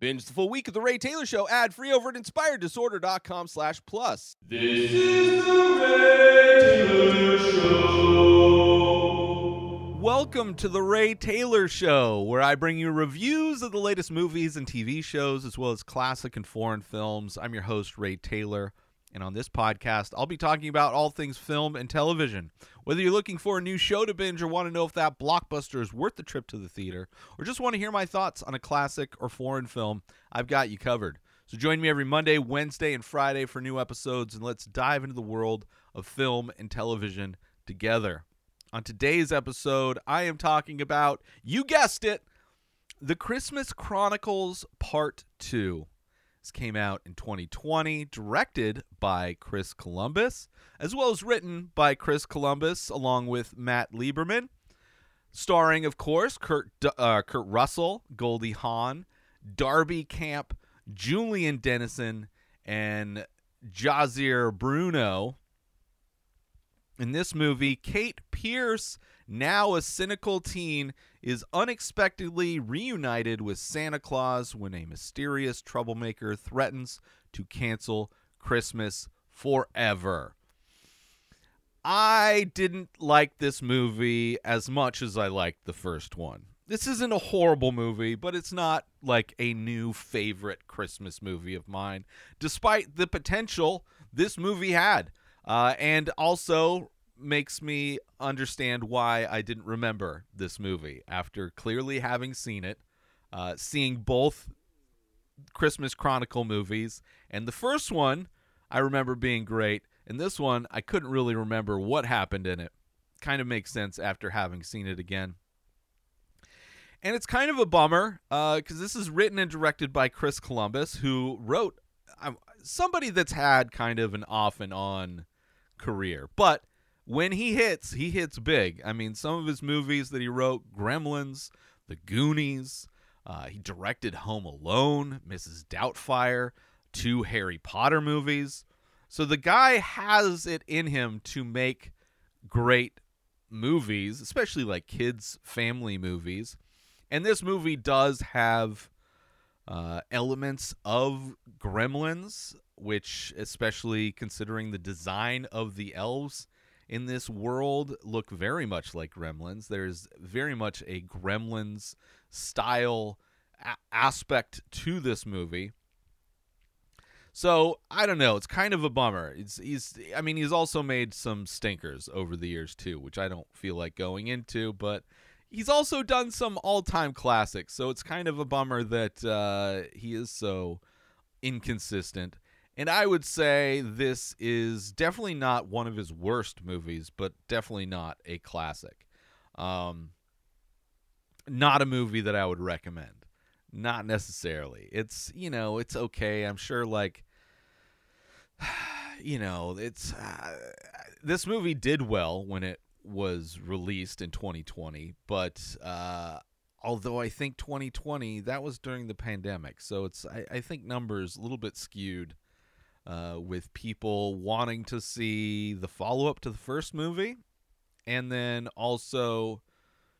Binge the full week of The Ray Taylor Show ad free over at inspireddisorder.com slash plus. This is the Ray Taylor Show. Welcome to The Ray Taylor Show, where I bring you reviews of the latest movies and TV shows, as well as classic and foreign films. I'm your host, Ray Taylor. And on this podcast, I'll be talking about all things film and television. Whether you're looking for a new show to binge or want to know if that blockbuster is worth the trip to the theater, or just want to hear my thoughts on a classic or foreign film, I've got you covered. So join me every Monday, Wednesday, and Friday for new episodes, and let's dive into the world of film and television together. On today's episode, I am talking about, you guessed it, The Christmas Chronicles Part 2. This came out in 2020, directed by Chris Columbus, as well as written by Chris Columbus along with Matt Lieberman. Starring, of course, Kurt, uh, Kurt Russell, Goldie Hawn, Darby Camp, Julian Dennison, and Jahzir Bruno. In this movie, Kate Pierce, now a cynical teen, is unexpectedly reunited with Santa Claus when a mysterious troublemaker threatens to cancel Christmas forever. I didn't like this movie as much as I liked the first one. This isn't a horrible movie, but it's not like a new favorite Christmas movie of mine, despite the potential this movie had. Uh, and also makes me understand why I didn't remember this movie after clearly having seen it, uh, seeing both Christmas Chronicle movies. And the first one I remember being great, and this one I couldn't really remember what happened in it. Kind of makes sense after having seen it again. And it's kind of a bummer because uh, this is written and directed by Chris Columbus, who wrote uh, somebody that's had kind of an off and on career. But when he hits, he hits big. I mean, some of his movies that he wrote Gremlins, The Goonies, uh, he directed Home Alone, Mrs. Doubtfire, two Harry Potter movies. So the guy has it in him to make great movies, especially like kids' family movies. And this movie does have uh, elements of Gremlins, which, especially considering the design of the elves in this world, look very much like Gremlins. There's very much a Gremlins style a- aspect to this movie. So I don't know. It's kind of a bummer. It's he's. I mean, he's also made some stinkers over the years too, which I don't feel like going into. But he's also done some all-time classics, so it's kind of a bummer that uh, he is so inconsistent. And I would say this is definitely not one of his worst movies, but definitely not a classic. Um, not a movie that I would recommend. Not necessarily. It's you know it's okay. I'm sure like you know it's uh, this movie did well when it was released in 2020, but uh, although I think 2020 that was during the pandemic, so it's I, I think numbers a little bit skewed uh, with people wanting to see the follow up to the first movie, and then also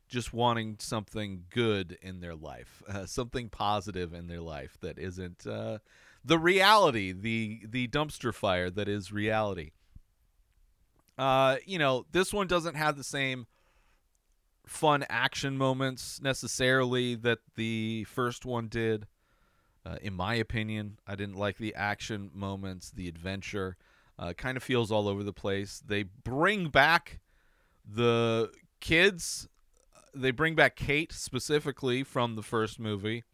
just wanting something good in their life, uh, something positive in their life that isn't uh, the reality, the the dumpster fire that is reality. Uh, you know, this one doesn't have the same fun action moments necessarily that the first one did. Uh, in my opinion, I didn't like the action moments, the adventure. Uh, kind of feels all over the place. They bring back the kids. They bring back Kate specifically from the first movie,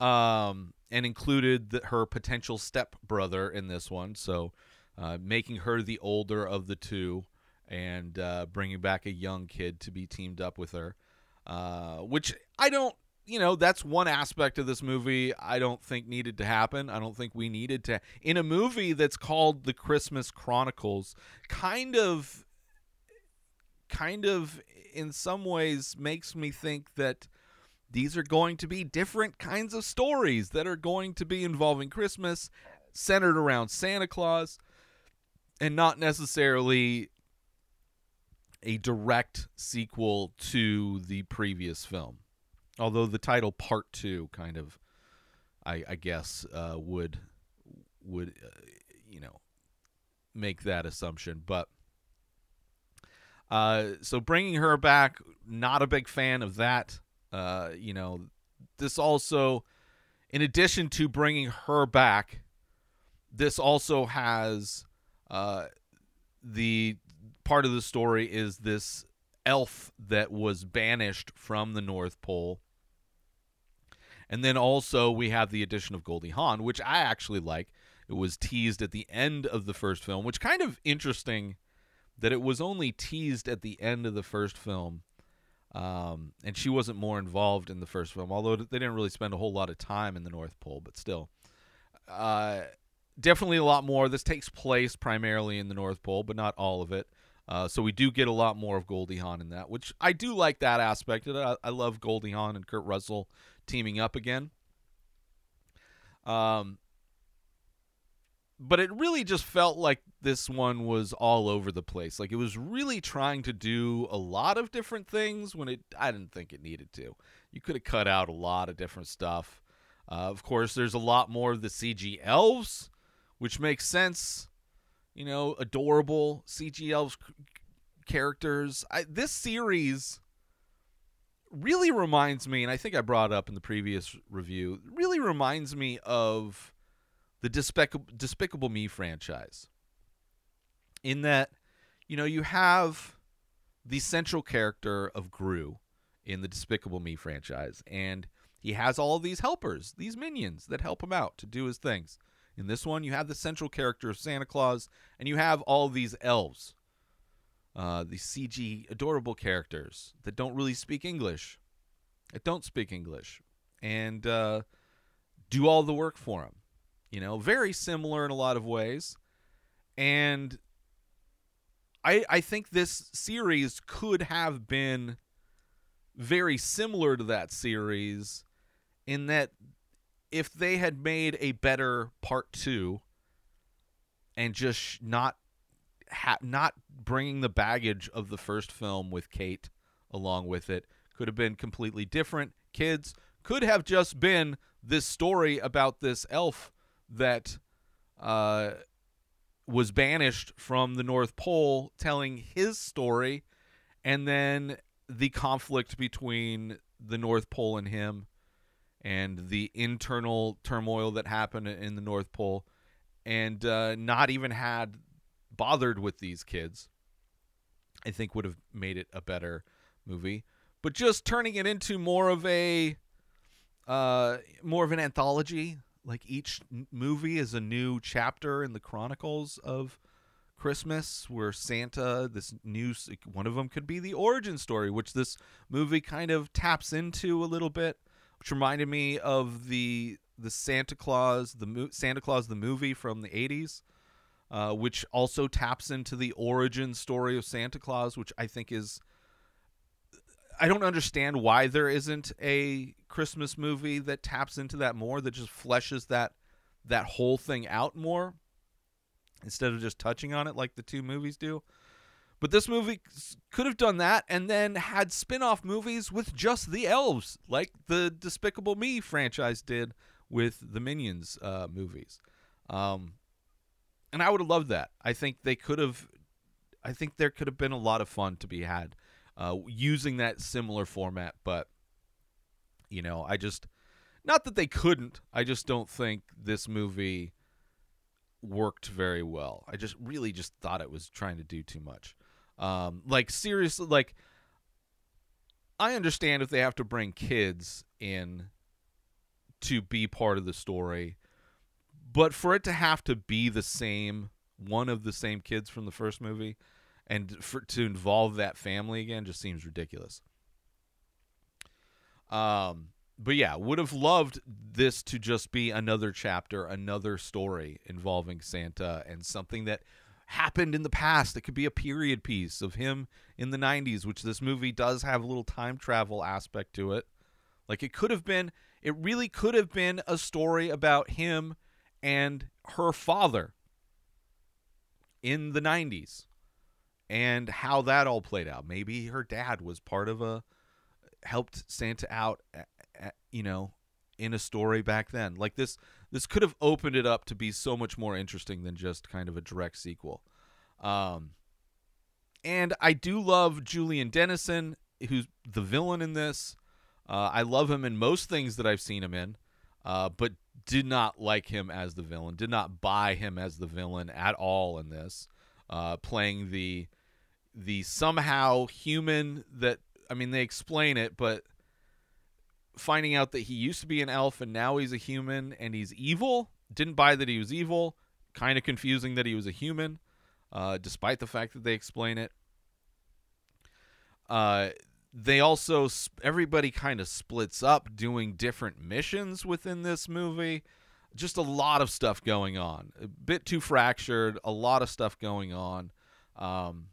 um, and included the, her potential step brother in this one. So uh, making her the older of the two and uh, bringing back a young kid to be teamed up with her. Uh, which I don't, you know, that's one aspect of this movie I don't think needed to happen. I don't think we needed to. In a movie that's called The Christmas Chronicles, kind of, kind of, in some ways, makes me think that these are going to be different kinds of stories that are going to be involving Christmas, centered around Santa Claus and not necessarily a direct sequel to the previous film. although the title Part Two kind of, I, I guess, uh, would would uh, you know make that assumption, but. Uh, so bringing her back, not a big fan of that. Uh, you know, this also, in addition to bringing her back, this also has uh, the part of the story is this elf that was banished from the North Pole. And then also we have the addition of Goldie Hawn, which I actually like. It was teased at the end of the first film, which kind of interesting that it was only teased at the end of the first film. Um, and she wasn't more involved in the first film, although they didn't really spend a whole lot of time in the North Pole, but still. Uh, definitely a lot more. This takes place primarily in the North Pole, but not all of it. Uh, so we do get a lot more of Goldie Hawn in that, which I do like that aspect. I, I love Goldie Hawn and Kurt Russell teaming up again. Um, but it really just felt like this one was all over the place. Like it was really trying to do a lot of different things when it I didn't think it needed to. You could have cut out a lot of different stuff. Uh, of course, there's a lot more of the CG elves, which makes sense. You know, adorable CG elves characters. I, this series really reminds me, and I think I brought up in the previous review, really reminds me of the Despicable, Despicable Me franchise. In that, you know, you have the central character of Gru in the Despicable Me franchise, and he has all these helpers, these minions that help him out to do his things. In this one, you have the central character of Santa Claus, and you have all these elves, uh, these CG adorable characters that don't really speak English, that don't speak English, and uh, do all the work for him. You know, very similar in a lot of ways. And I I think this series could have been very similar to that series in that if they had made a better part 2 and just not ha- not bringing the baggage of the first film with Kate along with it could have been completely different. Kids could have just been this story about this elf that uh, was banished from the North Pole, telling his story, and then the conflict between the North Pole and him, and the internal turmoil that happened in the North Pole, and uh, not even had bothered with these kids. I think would have made it a better movie, but just turning it into more of a uh, more of an anthology like each movie is a new chapter in the chronicles of Christmas where Santa this new one of them could be the origin story which this movie kind of taps into a little bit which reminded me of the the Santa Claus the mo- Santa Claus the movie from the 80s uh, which also taps into the origin story of Santa Claus which I think is I don't understand why there isn't a Christmas movie that taps into that more that just fleshes that that whole thing out more instead of just touching on it like the two movies do. But this movie could have done that and then had spin-off movies with just the elves like the Despicable Me franchise did with the Minions uh, movies. Um, and I would have loved that. I think they could have I think there could have been a lot of fun to be had uh, using that similar format. But you know, I just not that they couldn't. I just don't think this movie worked very well. I just really just thought it was trying to do too much. Um, like seriously, like I understand if they have to bring kids in to be part of the story, but for it to have to be the same one of the same kids from the first movie and for to involve that family again just seems ridiculous. Um, but yeah, would have loved this to just be another chapter, another story involving Santa and something that happened in the past. It could be a period piece of him in the 90s, which this movie does have a little time travel aspect to it. Like it could have been, it really could have been a story about him and her father in the 90s and how that all played out. Maybe her dad was part of a helped Santa out, you know, in a story back then. Like this, this could have opened it up to be so much more interesting than just kind of a direct sequel. Um, and I do love Julian Dennison, who's the villain in this. Uh, I love him in most things that I've seen him in, uh, but did not like him as the villain. Did not buy him as the villain at all in this. Uh, playing the the somehow human that I mean they explain it, but finding out that he used to be an elf and now he's a human and he's evil. Didn't buy that he was evil. Kind of confusing that he was a human, uh, despite the fact that they explain it. Uh, they also everybody kind of splits up doing different missions within this movie. Just a lot of stuff going on. A bit too fractured. A lot of stuff going on. Um,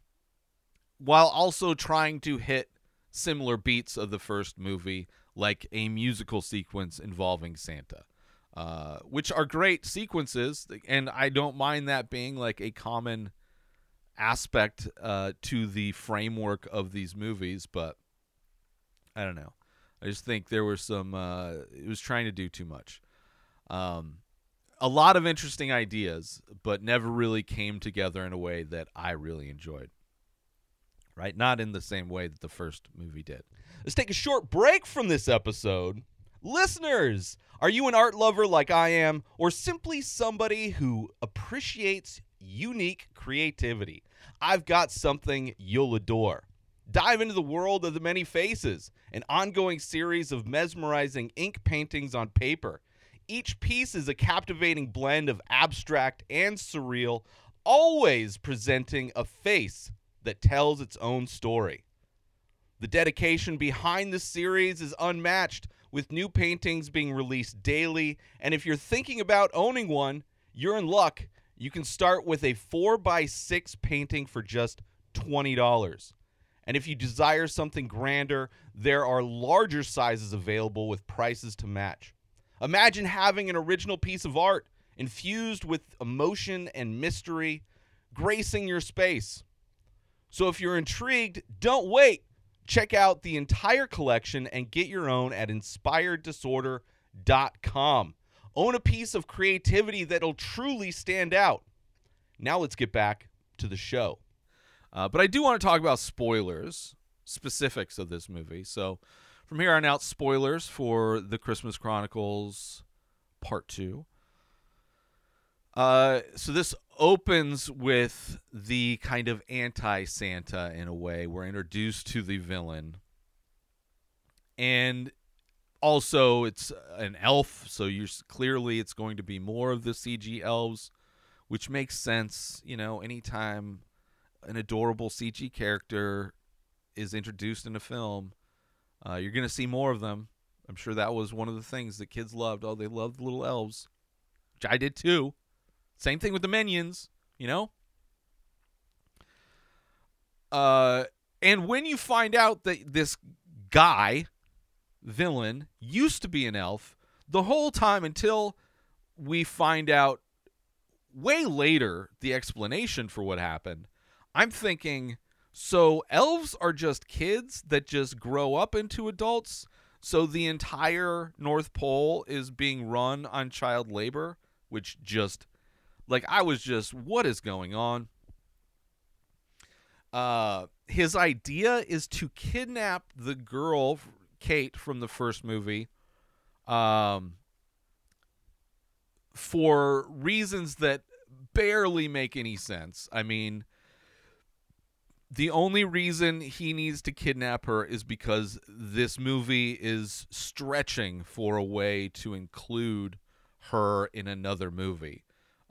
while also trying to hit similar beats of the first movie, like a musical sequence involving Santa, uh, which are great sequences, and I don't mind that being like a common aspect uh, to the framework of these movies, but I don't know. I just think there were some. Uh, it was trying to do too much. Um, a lot of interesting ideas, but never really came together in a way that I really enjoyed. Right? Not in the same way that the first movie did. Let's take a short break from this episode. Listeners, are you an art lover like I am, or simply somebody who appreciates unique creativity? I've got something you'll adore. Dive into the world of the many faces, an ongoing series of mesmerizing ink paintings on paper. Each piece is a captivating blend of abstract and surreal, always presenting a face that tells its own story. The dedication behind the series is unmatched, with new paintings being released daily. And if you're thinking about owning one, you're in luck. You can start with a 4x6 painting for just $20. And if you desire something grander, there are larger sizes available with prices to match. Imagine having an original piece of art infused with emotion and mystery, gracing your space. So if you're intrigued, don't wait. Check out the entire collection and get your own at inspireddisorder.com. Own a piece of creativity that'll truly stand out. Now let's get back to the show. Uh, but I do want to talk about spoilers, specifics of this movie. So from here on out, spoilers for The Christmas Chronicles Part 2. Uh, so this opens with the kind of anti-Santa in a way. We're introduced to the villain, and also it's an elf, so you're clearly it's going to be more of the CG elves, which makes sense. You know, anytime an adorable CG character is introduced in a film, uh, you're going to see more of them. I'm sure that was one of the things that kids loved. Oh, they loved little elves, which I did too. Same thing with the minions, you know? Uh and when you find out that this guy villain used to be an elf the whole time until we find out way later the explanation for what happened, I'm thinking so elves are just kids that just grow up into adults. So the entire North Pole is being run on child labor, which just like I was just what is going on? Uh his idea is to kidnap the girl Kate from the first movie um for reasons that barely make any sense. I mean, the only reason he needs to kidnap her is because this movie is stretching for a way to include her in another movie.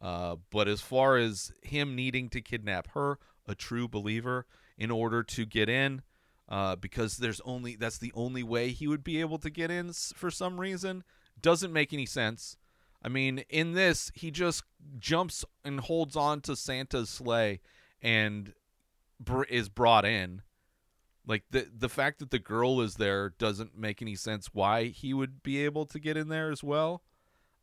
Uh, but as far as him needing to kidnap her, a true believer, in order to get in, uh, because there's only that's the only way he would be able to get in for some reason, doesn't make any sense. I mean, in this, he just jumps and holds on to Santa's sleigh and br- is brought in. Like the the fact that the girl is there doesn't make any sense why he would be able to get in there as well.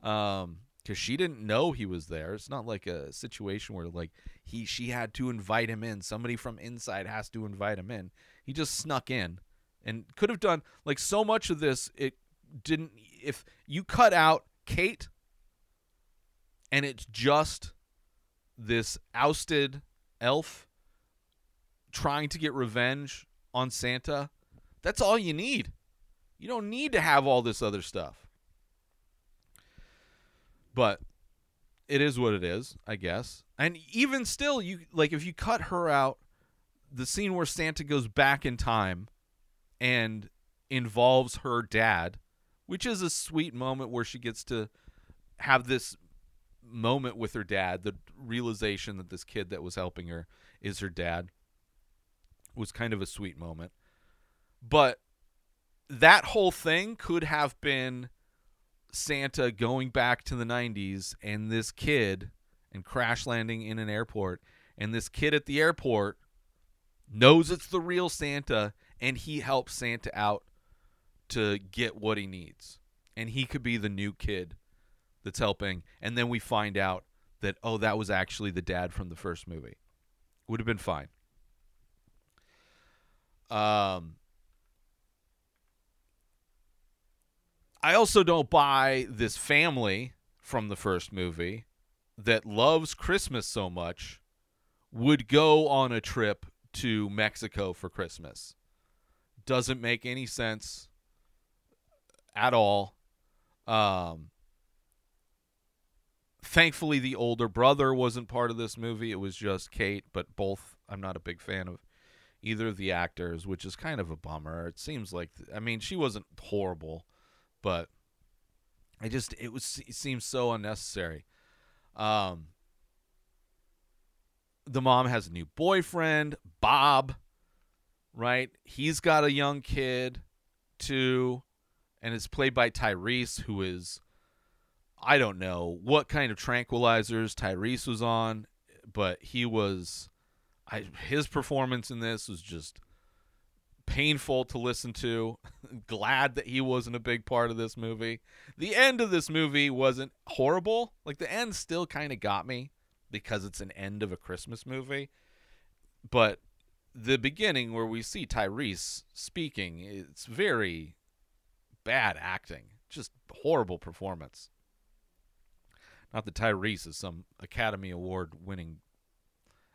Um cuz she didn't know he was there. It's not like a situation where like he she had to invite him in. Somebody from inside has to invite him in. He just snuck in. and could have done like so much of this it didn't if you cut out Kate and it's just this ousted elf trying to get revenge on Santa, that's all you need. You don't need to have all this other stuff. But it is what it is, I guess. And even still, you like if you cut her out, the scene where Santa goes back in time and involves her dad, which is a sweet moment where she gets to have this moment with her dad, the realization that this kid that was helping her is her dad was kind of a sweet moment. But that whole thing could have been Santa going back to the 90s and this kid and crash landing in an airport and this kid at the airport knows it's the real Santa and he helps Santa out to get what he needs. And he could be the new kid that's helping and then we find out that oh that was actually the dad from the first movie. Would have been fine. Um I also don't buy this family from the first movie that loves Christmas so much would go on a trip to Mexico for Christmas. Doesn't make any sense at all. Um, thankfully, the older brother wasn't part of this movie. It was just Kate, but both I'm not a big fan of either of the actors, which is kind of a bummer. It seems like, I mean, she wasn't horrible but I just it was it seems so unnecessary. Um, the mom has a new boyfriend, Bob. Right, he's got a young kid too, and it's played by Tyrese, who is I don't know what kind of tranquilizers Tyrese was on, but he was. I, his performance in this was just painful to listen to. Glad that he wasn't a big part of this movie. The end of this movie wasn't horrible. Like the end still kind of got me because it's an end of a Christmas movie. But the beginning where we see Tyrese speaking, it's very bad acting. Just horrible performance. Not that Tyrese is some Academy Award winning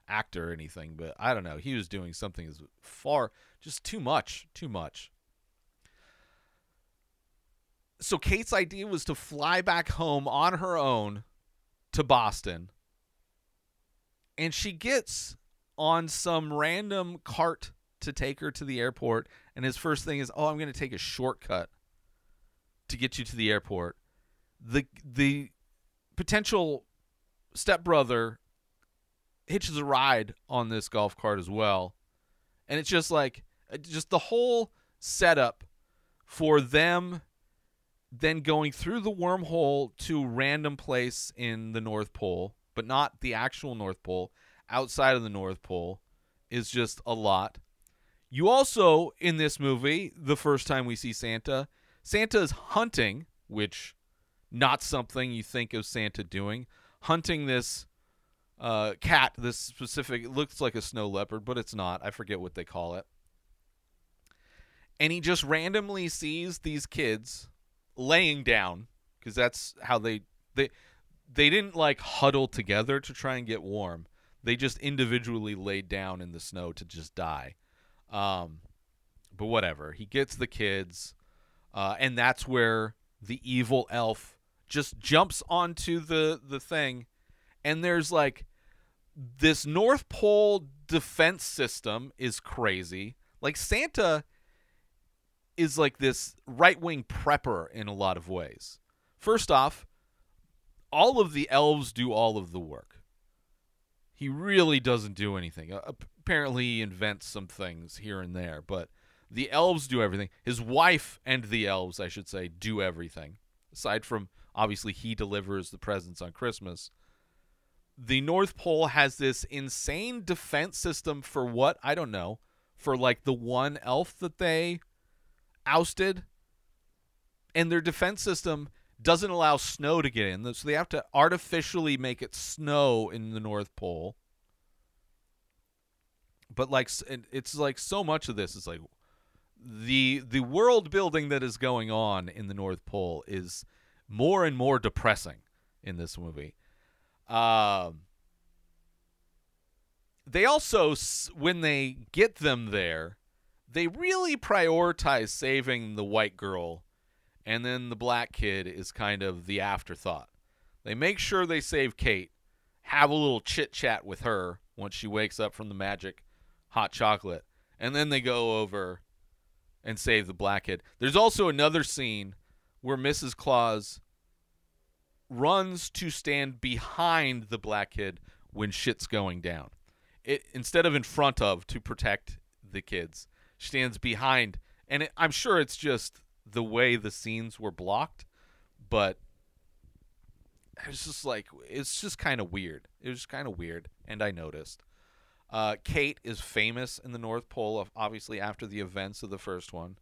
actor or anything, but I don't know. He was doing something as far just too much, too much. So Kate's idea was to fly back home on her own to Boston. And she gets on some random cart to take her to the airport and his first thing is, "Oh, I'm going to take a shortcut to get you to the airport." The the potential stepbrother hitches a ride on this golf cart as well. And it's just like just the whole setup for them then going through the wormhole to random place in the North Pole, but not the actual North Pole, outside of the North Pole is just a lot. You also in this movie, the first time we see Santa, Santa is hunting, which not something you think of Santa doing, hunting this uh, cat. This specific it looks like a snow leopard, but it's not. I forget what they call it. And he just randomly sees these kids laying down because that's how they they they didn't like huddle together to try and get warm. They just individually laid down in the snow to just die. Um, but whatever. He gets the kids, uh, and that's where the evil elf just jumps onto the the thing and there's like this North Pole defense system is crazy. Like Santa is like this right-wing prepper in a lot of ways. First off, all of the elves do all of the work. He really doesn't do anything. Apparently he invents some things here and there, but the elves do everything. His wife and the elves, I should say, do everything. Aside from obviously he delivers the presents on Christmas the North Pole has this insane defense system for what? I don't know. For like the one elf that they ousted. And their defense system doesn't allow snow to get in. So they have to artificially make it snow in the North Pole. But like it's like so much of this is like the the world building that is going on in the North Pole is more and more depressing in this movie. Um, they also, when they get them there, they really prioritize saving the white girl, and then the black kid is kind of the afterthought. They make sure they save Kate, have a little chit chat with her once she wakes up from the magic hot chocolate, and then they go over and save the black kid. There's also another scene where Mrs. Claus runs to stand behind the black kid when shit's going down. It instead of in front of to protect the kids, stands behind, and it, I'm sure it's just the way the scenes were blocked, but it's just like it's just kind of weird. It was kind of weird, and I noticed. Uh, Kate is famous in the North Pole, obviously after the events of the first one,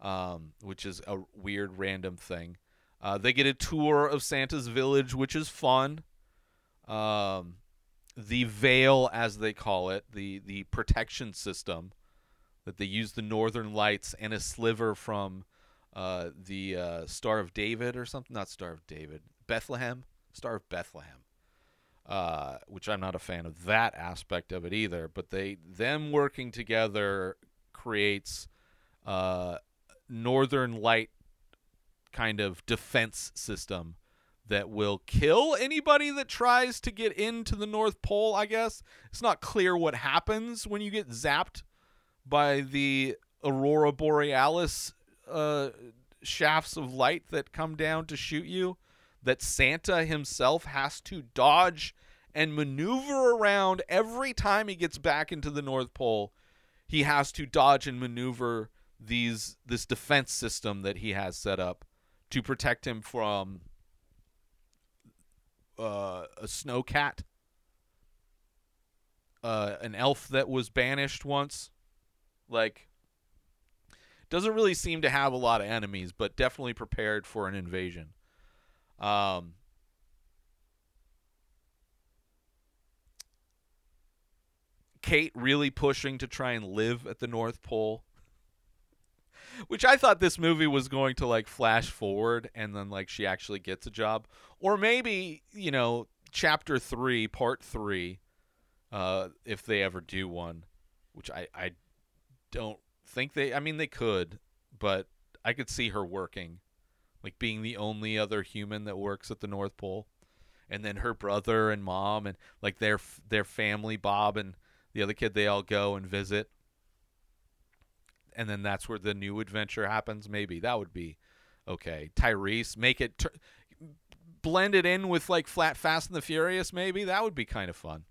um, which is a weird random thing. Uh, they get a tour of Santa's village, which is fun. Um, the veil, as they call it, the the protection system that they use the northern lights and a sliver from uh, the uh, Star of David or something, not Star of David, Bethlehem, Star of Bethlehem. Uh, which I'm not a fan of that aspect of it either. But they them working together creates uh, northern light kind of defense system that will kill anybody that tries to get into the North Pole, I guess. It's not clear what happens when you get zapped by the aurora borealis uh, shafts of light that come down to shoot you that Santa himself has to dodge and maneuver around every time he gets back into the North Pole. He has to dodge and maneuver these this defense system that he has set up to protect him from uh, a snow cat, uh, an elf that was banished once. Like, doesn't really seem to have a lot of enemies, but definitely prepared for an invasion. Um, Kate really pushing to try and live at the North Pole. Which I thought this movie was going to like flash forward and then like she actually gets a job. Or maybe, you know, chapter three, part three, uh, if they ever do one, which I, I don't think they I mean they could, but I could see her working. Like being the only other human that works at the North Pole. And then her brother and mom and like their their family, Bob and the other kid, they all go and visit. And then that's where the new adventure happens. Maybe that would be okay. Tyrese, make it blend it in with like Flat Fast and the Furious. Maybe that would be kind of fun.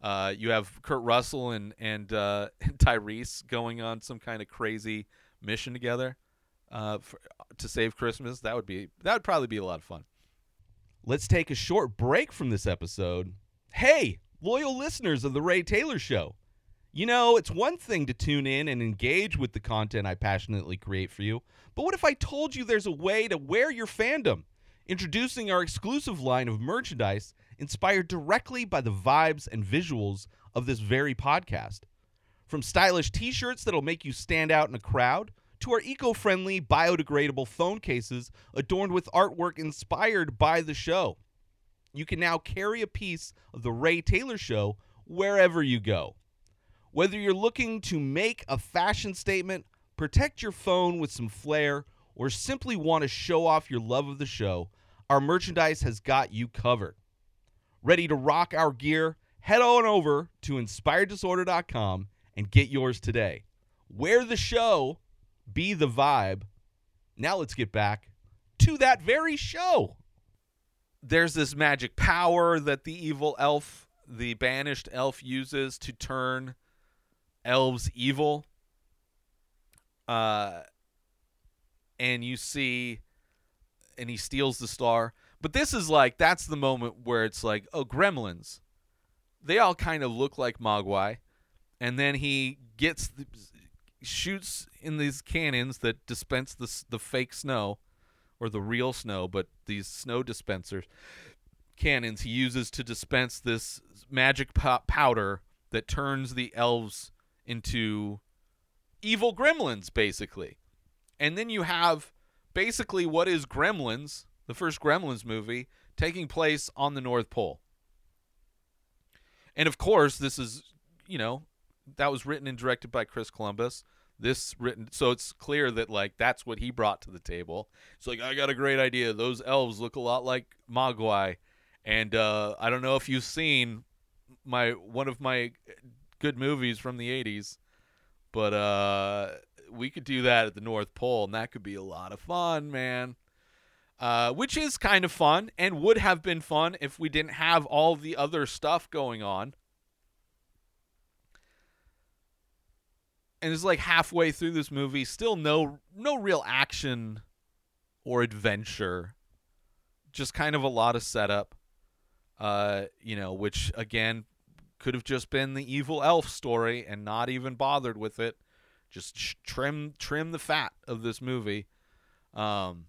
Uh, you have Kurt Russell and and, uh, and Tyrese going on some kind of crazy mission together uh, for, to save Christmas. That would be that would probably be a lot of fun. Let's take a short break from this episode. Hey, loyal listeners of the Ray Taylor Show. You know, it's one thing to tune in and engage with the content I passionately create for you, but what if I told you there's a way to wear your fandom? Introducing our exclusive line of merchandise inspired directly by the vibes and visuals of this very podcast. From stylish t shirts that'll make you stand out in a crowd, to our eco friendly, biodegradable phone cases adorned with artwork inspired by the show. You can now carry a piece of The Ray Taylor Show wherever you go. Whether you're looking to make a fashion statement, protect your phone with some flair, or simply want to show off your love of the show, our merchandise has got you covered. Ready to rock our gear? Head on over to inspireddisorder.com and get yours today. Wear the show, be the vibe. Now let's get back to that very show. There's this magic power that the evil elf, the banished elf, uses to turn elves evil. Uh, and you see, and he steals the star. But this is like, that's the moment where it's like, oh, gremlins. They all kind of look like Mogwai. And then he gets, the, shoots in these cannons that dispense the, the fake snow or the real snow, but these snow dispensers cannons he uses to dispense this magic po- powder that turns the elves into evil gremlins, basically. And then you have basically what is Gremlins, the first Gremlins movie, taking place on the North Pole. And of course, this is, you know, that was written and directed by Chris Columbus. This written, so it's clear that like that's what he brought to the table. It's like I got a great idea. Those elves look a lot like Mogwai, and uh, I don't know if you've seen my one of my good movies from the '80s, but uh, we could do that at the North Pole, and that could be a lot of fun, man. Uh, which is kind of fun and would have been fun if we didn't have all the other stuff going on. And it's like halfway through this movie, still no no real action or adventure, just kind of a lot of setup. Uh, you know, which again could have just been the evil elf story and not even bothered with it. Just trim trim the fat of this movie. Um,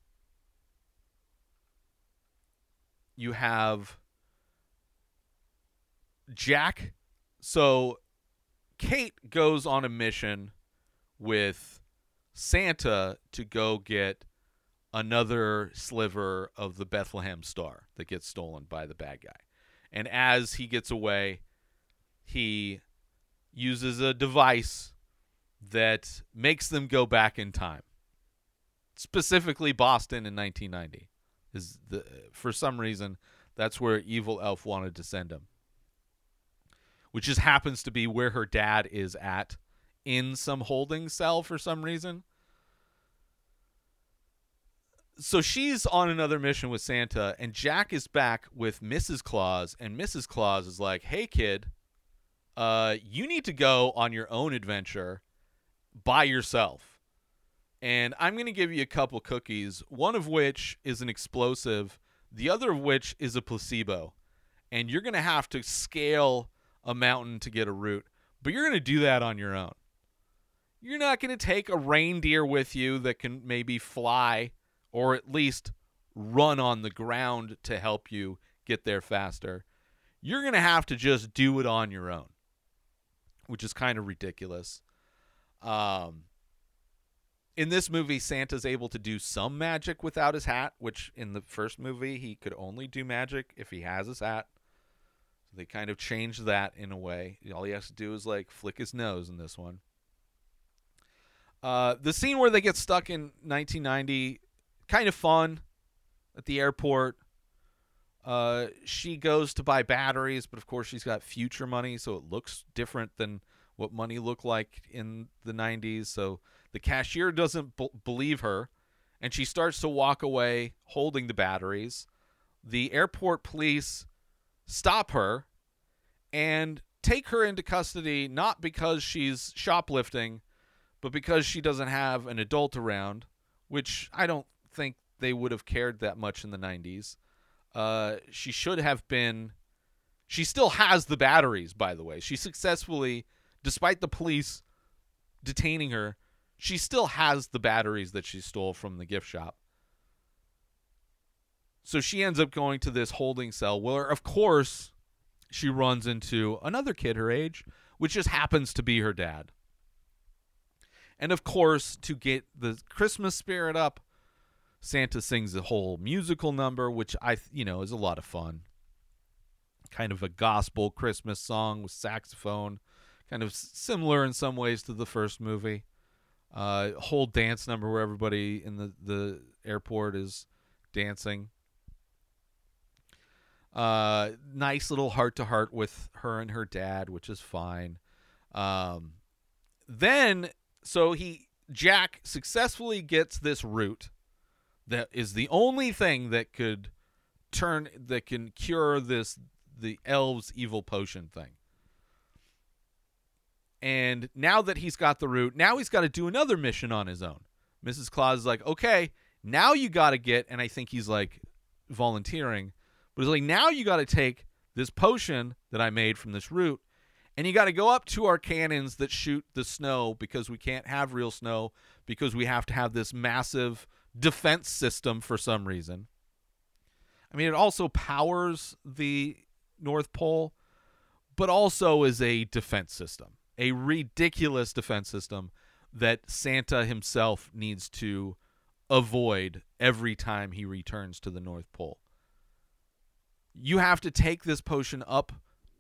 you have Jack. So Kate goes on a mission with Santa to go get another sliver of the Bethlehem star that gets stolen by the bad guy. And as he gets away, he uses a device that makes them go back in time. Specifically Boston in 1990 is the for some reason that's where evil elf wanted to send him. Which just happens to be where her dad is at in some holding cell for some reason. So she's on another mission with Santa, and Jack is back with Mrs. Claus, and Mrs. Claus is like, "Hey, kid, uh, you need to go on your own adventure by yourself. And I'm going to give you a couple cookies, one of which is an explosive, the other of which is a placebo. And you're going to have to scale a mountain to get a root, but you're going to do that on your own. You're not going to take a reindeer with you that can maybe fly or at least run on the ground to help you get there faster. You're going to have to just do it on your own, which is kind of ridiculous. Um, in this movie, Santa's able to do some magic without his hat, which in the first movie he could only do magic if he has his hat. So they kind of changed that in a way. All he has to do is like flick his nose in this one. Uh, the scene where they get stuck in 1990, kind of fun at the airport. Uh, she goes to buy batteries, but of course she's got future money, so it looks different than what money looked like in the 90s. So the cashier doesn't b- believe her, and she starts to walk away holding the batteries. The airport police stop her and take her into custody not because she's shoplifting, but because she doesn't have an adult around, which I don't think they would have cared that much in the 90s. Uh, she should have been. She still has the batteries, by the way. She successfully, despite the police detaining her, she still has the batteries that she stole from the gift shop. So she ends up going to this holding cell where, of course, she runs into another kid her age, which just happens to be her dad. And of course, to get the Christmas spirit up, Santa sings a whole musical number, which I, you know, is a lot of fun. Kind of a gospel Christmas song with saxophone, kind of similar in some ways to the first movie. Uh, whole dance number where everybody in the the airport is dancing. Uh, nice little heart to heart with her and her dad, which is fine. Um, then so he Jack successfully gets this root that is the only thing that could turn that can cure this the elves evil potion thing. And now that he's got the root, now he's got to do another mission on his own. Mrs. Claus is like, "Okay, now you got to get," and I think he's like volunteering, but he's like, "Now you got to take this potion that I made from this root and you got to go up to our cannons that shoot the snow because we can't have real snow because we have to have this massive defense system for some reason. I mean, it also powers the North Pole, but also is a defense system, a ridiculous defense system. that Santa himself needs to avoid every time he returns to the North Pole. You have to take this potion up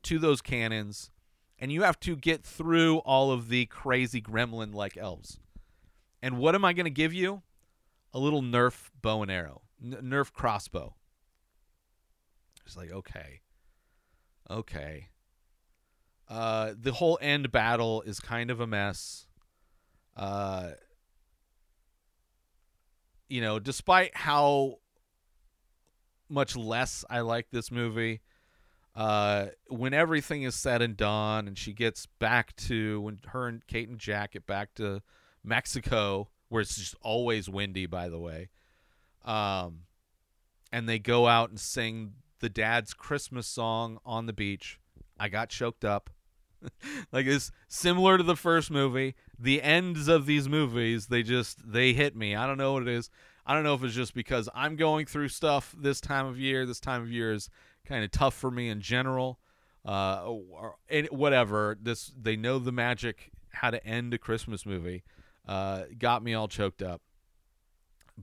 to those cannons and you have to get through all of the crazy gremlin like elves. And what am I going to give you? A little Nerf bow and arrow, N- Nerf crossbow. It's like, okay. Okay. Uh, the whole end battle is kind of a mess. Uh, you know, despite how much less I like this movie, uh, when everything is said and done, and she gets back to when her and Kate and Jack get back to Mexico, where it's just always windy, by the way, um, and they go out and sing the dad's Christmas song on the beach. I got choked up. like it's similar to the first movie. The ends of these movies, they just they hit me. I don't know what it is. I don't know if it's just because I'm going through stuff this time of year. This time of year is kind of tough for me in general. Uh, or, whatever. This they know the magic how to end a Christmas movie. Uh, got me all choked up.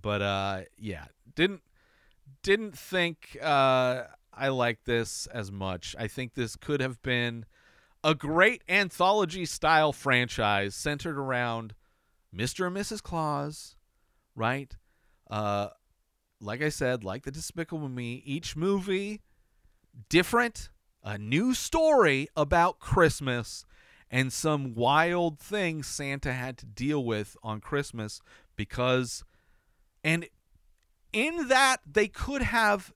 But uh, yeah, didn't didn't think uh, I liked this as much. I think this could have been a great anthology style franchise centered around Mr. and Mrs. Claus, right? Uh, like I said, like the Despicable Me, each movie different, a new story about Christmas and some wild thing Santa had to deal with on Christmas because and in that they could have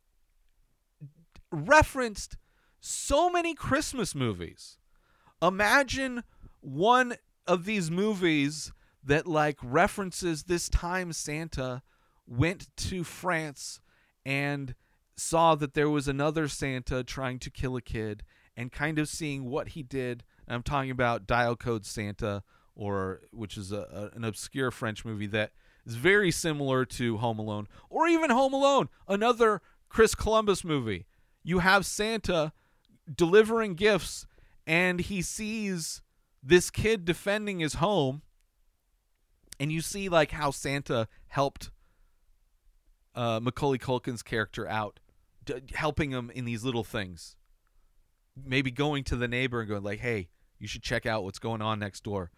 referenced so many Christmas movies. Imagine one of these movies that like references this time Santa went to France and saw that there was another Santa trying to kill a kid and kind of seeing what he did. And I'm talking about Dial Code Santa, or which is a, a, an obscure French movie that is very similar to Home Alone, or even Home Alone, another Chris Columbus movie. You have Santa delivering gifts, and he sees this kid defending his home, and you see like how Santa helped uh, Macaulay Culkin's character out d- helping him in these little things. Maybe going to the neighbor and going like, "Hey, you should check out what's going on next door."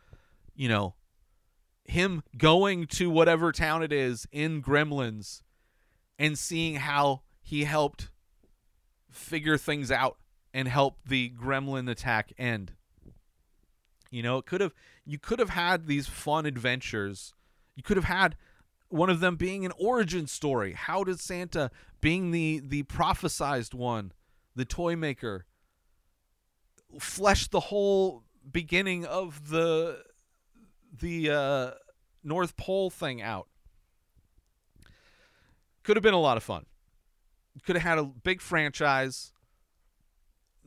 You know, him going to whatever town it is in Gremlins and seeing how he helped figure things out and help the gremlin attack end. You know, it could have you could have had these fun adventures. You could have had one of them being an origin story. How did Santa, being the the prophesized one, the toy maker, flesh the whole beginning of the the uh, North Pole thing out? Could have been a lot of fun. Could have had a big franchise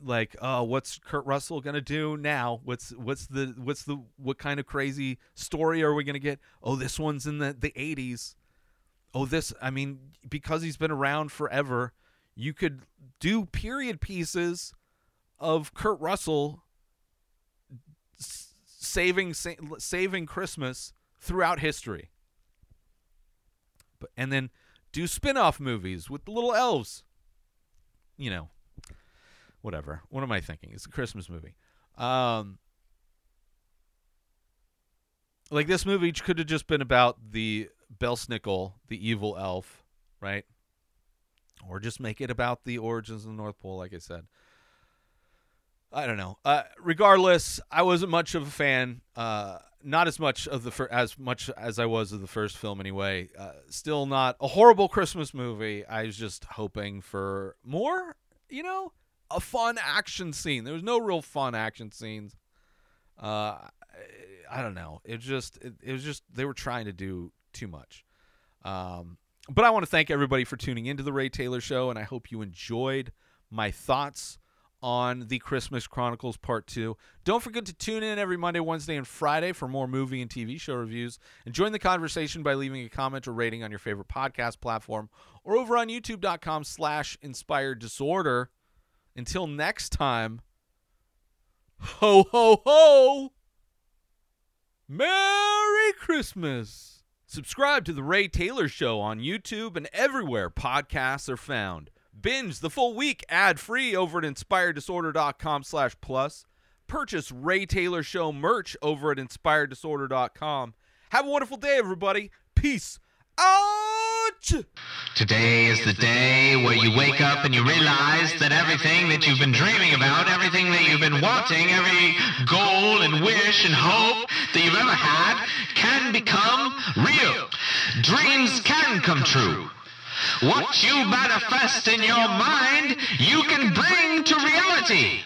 like uh what's Kurt Russell to do now what's what's the what's the what kind of crazy story are we to get oh this one's in the the 80s oh this I mean because he's been around forever you could do period pieces of Kurt Russell saving saving Christmas throughout history but and then do spin-off movies with the little elves you know whatever. What am I thinking? It's a Christmas movie. Um, like this movie could have just been about the Belsnickel, the evil elf, right? Or just make it about the origins of the North Pole, like I said. I don't know. Uh, regardless, I wasn't much of a fan. Uh, not as much of the fir- as much as I was of the first film, anyway. Uh, still not a horrible Christmas movie. I was just hoping for more. You know, a fun action scene. There was no real fun action scenes. Uh, I don't know. It just it, it was just they were trying to do too much. Um, but I want to thank everybody for tuning into the Ray Taylor Show, and I hope you enjoyed my thoughts on the Christmas Chronicles Part 2. Don't forget to tune in every Monday, Wednesday, and Friday for more movie and TV show reviews. And join the conversation by leaving a comment or rating on your favorite podcast platform or over on youtube.com slash inspired disorder. Until next time, ho, ho, ho! Merry Christmas. Subscribe to The Ray Taylor Show on YouTube and everywhere podcasts are found. Binge the full week ad-free over at inspireddisorder.com slash plus. Purchase Ray Taylor Show merch over at inspireddisorder.com. Have a wonderful day, everybody. Peace out! Today is the day where you wake up and you realize that everything that you've been dreaming about, everything that you've been wanting, every goal and wish and hope that you've ever had can become real. Dreams can come true. What you manifest in your mind, you can bring to reality.